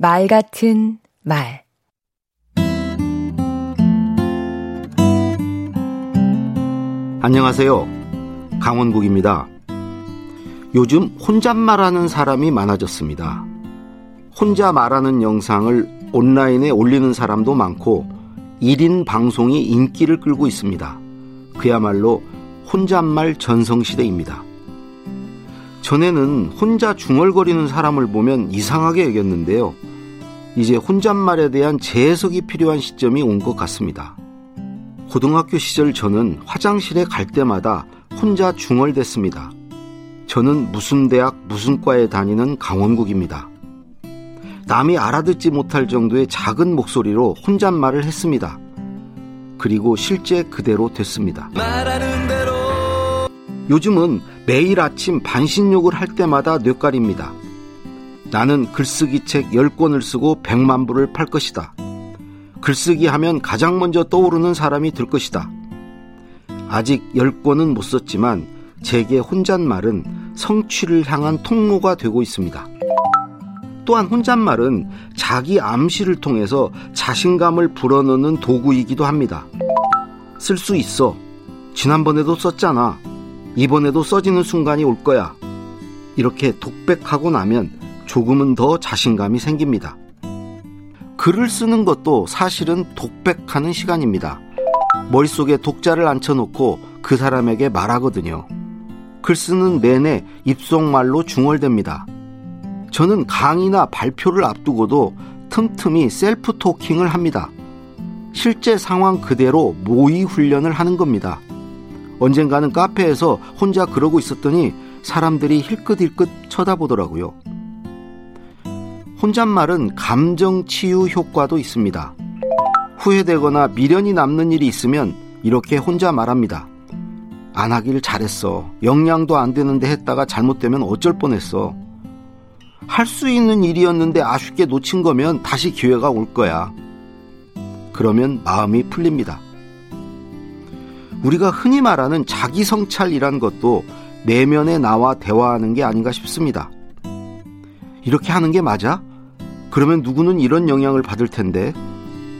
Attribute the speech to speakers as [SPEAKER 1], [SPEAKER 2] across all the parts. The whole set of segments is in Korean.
[SPEAKER 1] 말 같은 말
[SPEAKER 2] 안녕하세요. 강원국입니다. 요즘 혼잣말하는 사람이 많아졌습니다. 혼자 말하는 영상을 온라인에 올리는 사람도 많고 1인 방송이 인기를 끌고 있습니다. 그야말로 혼잣말 전성시대입니다. 전에는 혼자 중얼거리는 사람을 보면 이상하게 여겼는데요. 이제 혼잣말에 대한 재해석이 필요한 시점이 온 것 같습니다. 고등학교 시절 저는 화장실에 갈 때마다 혼자 중얼댔습니다. 저는 무슨 대학 무슨 과에 다니는 강원국입니다. 남이 알아듣지 못할 정도의 작은 목소리로 혼잣말을 했습니다. 그리고 실제 그대로 됐습니다. 요즘은 매일 아침 반신욕을 할 때마다 뇌깔입니다. 나는 글쓰기 책 10권을 쓰고 100만 부를 팔 것이다. 글쓰기 하면 가장 먼저 떠오르는 사람이 될 것이다. 아직 10권은 못 썼지만 제게 혼잣말은 성취를 향한 통로가 되고 있습니다. 또한 혼잣말은 자기 암시를 통해서 자신감을 불어넣는 도구이기도 합니다. 쓸 수 있어. 지난번에도 썼잖아. 이번에도 써지는 순간이 올 거야. 이렇게 독백하고 나면 조금은 더 자신감이 생깁니다. 글을 쓰는 것도 사실은 독백하는 시간입니다. 머릿속에 독자를 앉혀놓고 그 사람에게 말하거든요. 글 쓰는 내내 입속말로 중얼댑니다. 저는 강의나 발표를 앞두고도 틈틈이 셀프 토킹을 합니다. 실제 상황 그대로 모의 훈련을 하는 겁니다. 언젠가는 카페에서 혼자 그러고 있었더니 사람들이 힐끗힐끗 쳐다보더라고요. 혼잣말은 감정 치유 효과도 있습니다. 후회되거나 미련이 남는 일이 있으면 이렇게 혼자 말합니다. 안 하길 잘했어. 영양도 안 되는데 했다가 잘못되면 어쩔 뻔했어. 할 수 있는 일이었는데 아쉽게 놓친 거면 다시 기회가 올 거야. 그러면 마음이 풀립니다. 우리가 흔히 말하는 자기 성찰이란 것도 내면에 나와 대화하는 게 아닌가 싶습니다. 이렇게 하는 게 맞아? 그러면 누구는 이런 영향을 받을 텐데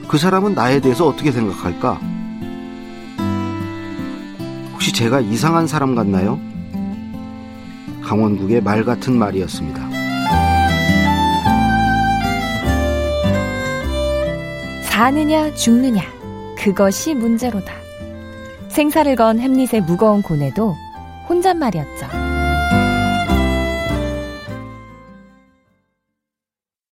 [SPEAKER 2] 그 사람은 나에 대해서 어떻게 생각할까? 혹시 제가 이상한 사람 같나요? 강원국의 말 같은 말이었습니다.
[SPEAKER 1] 사느냐 죽느냐 그것이 문제로다. 생사를 건 햄릿의 무거운 고뇌도 혼잣말이었죠.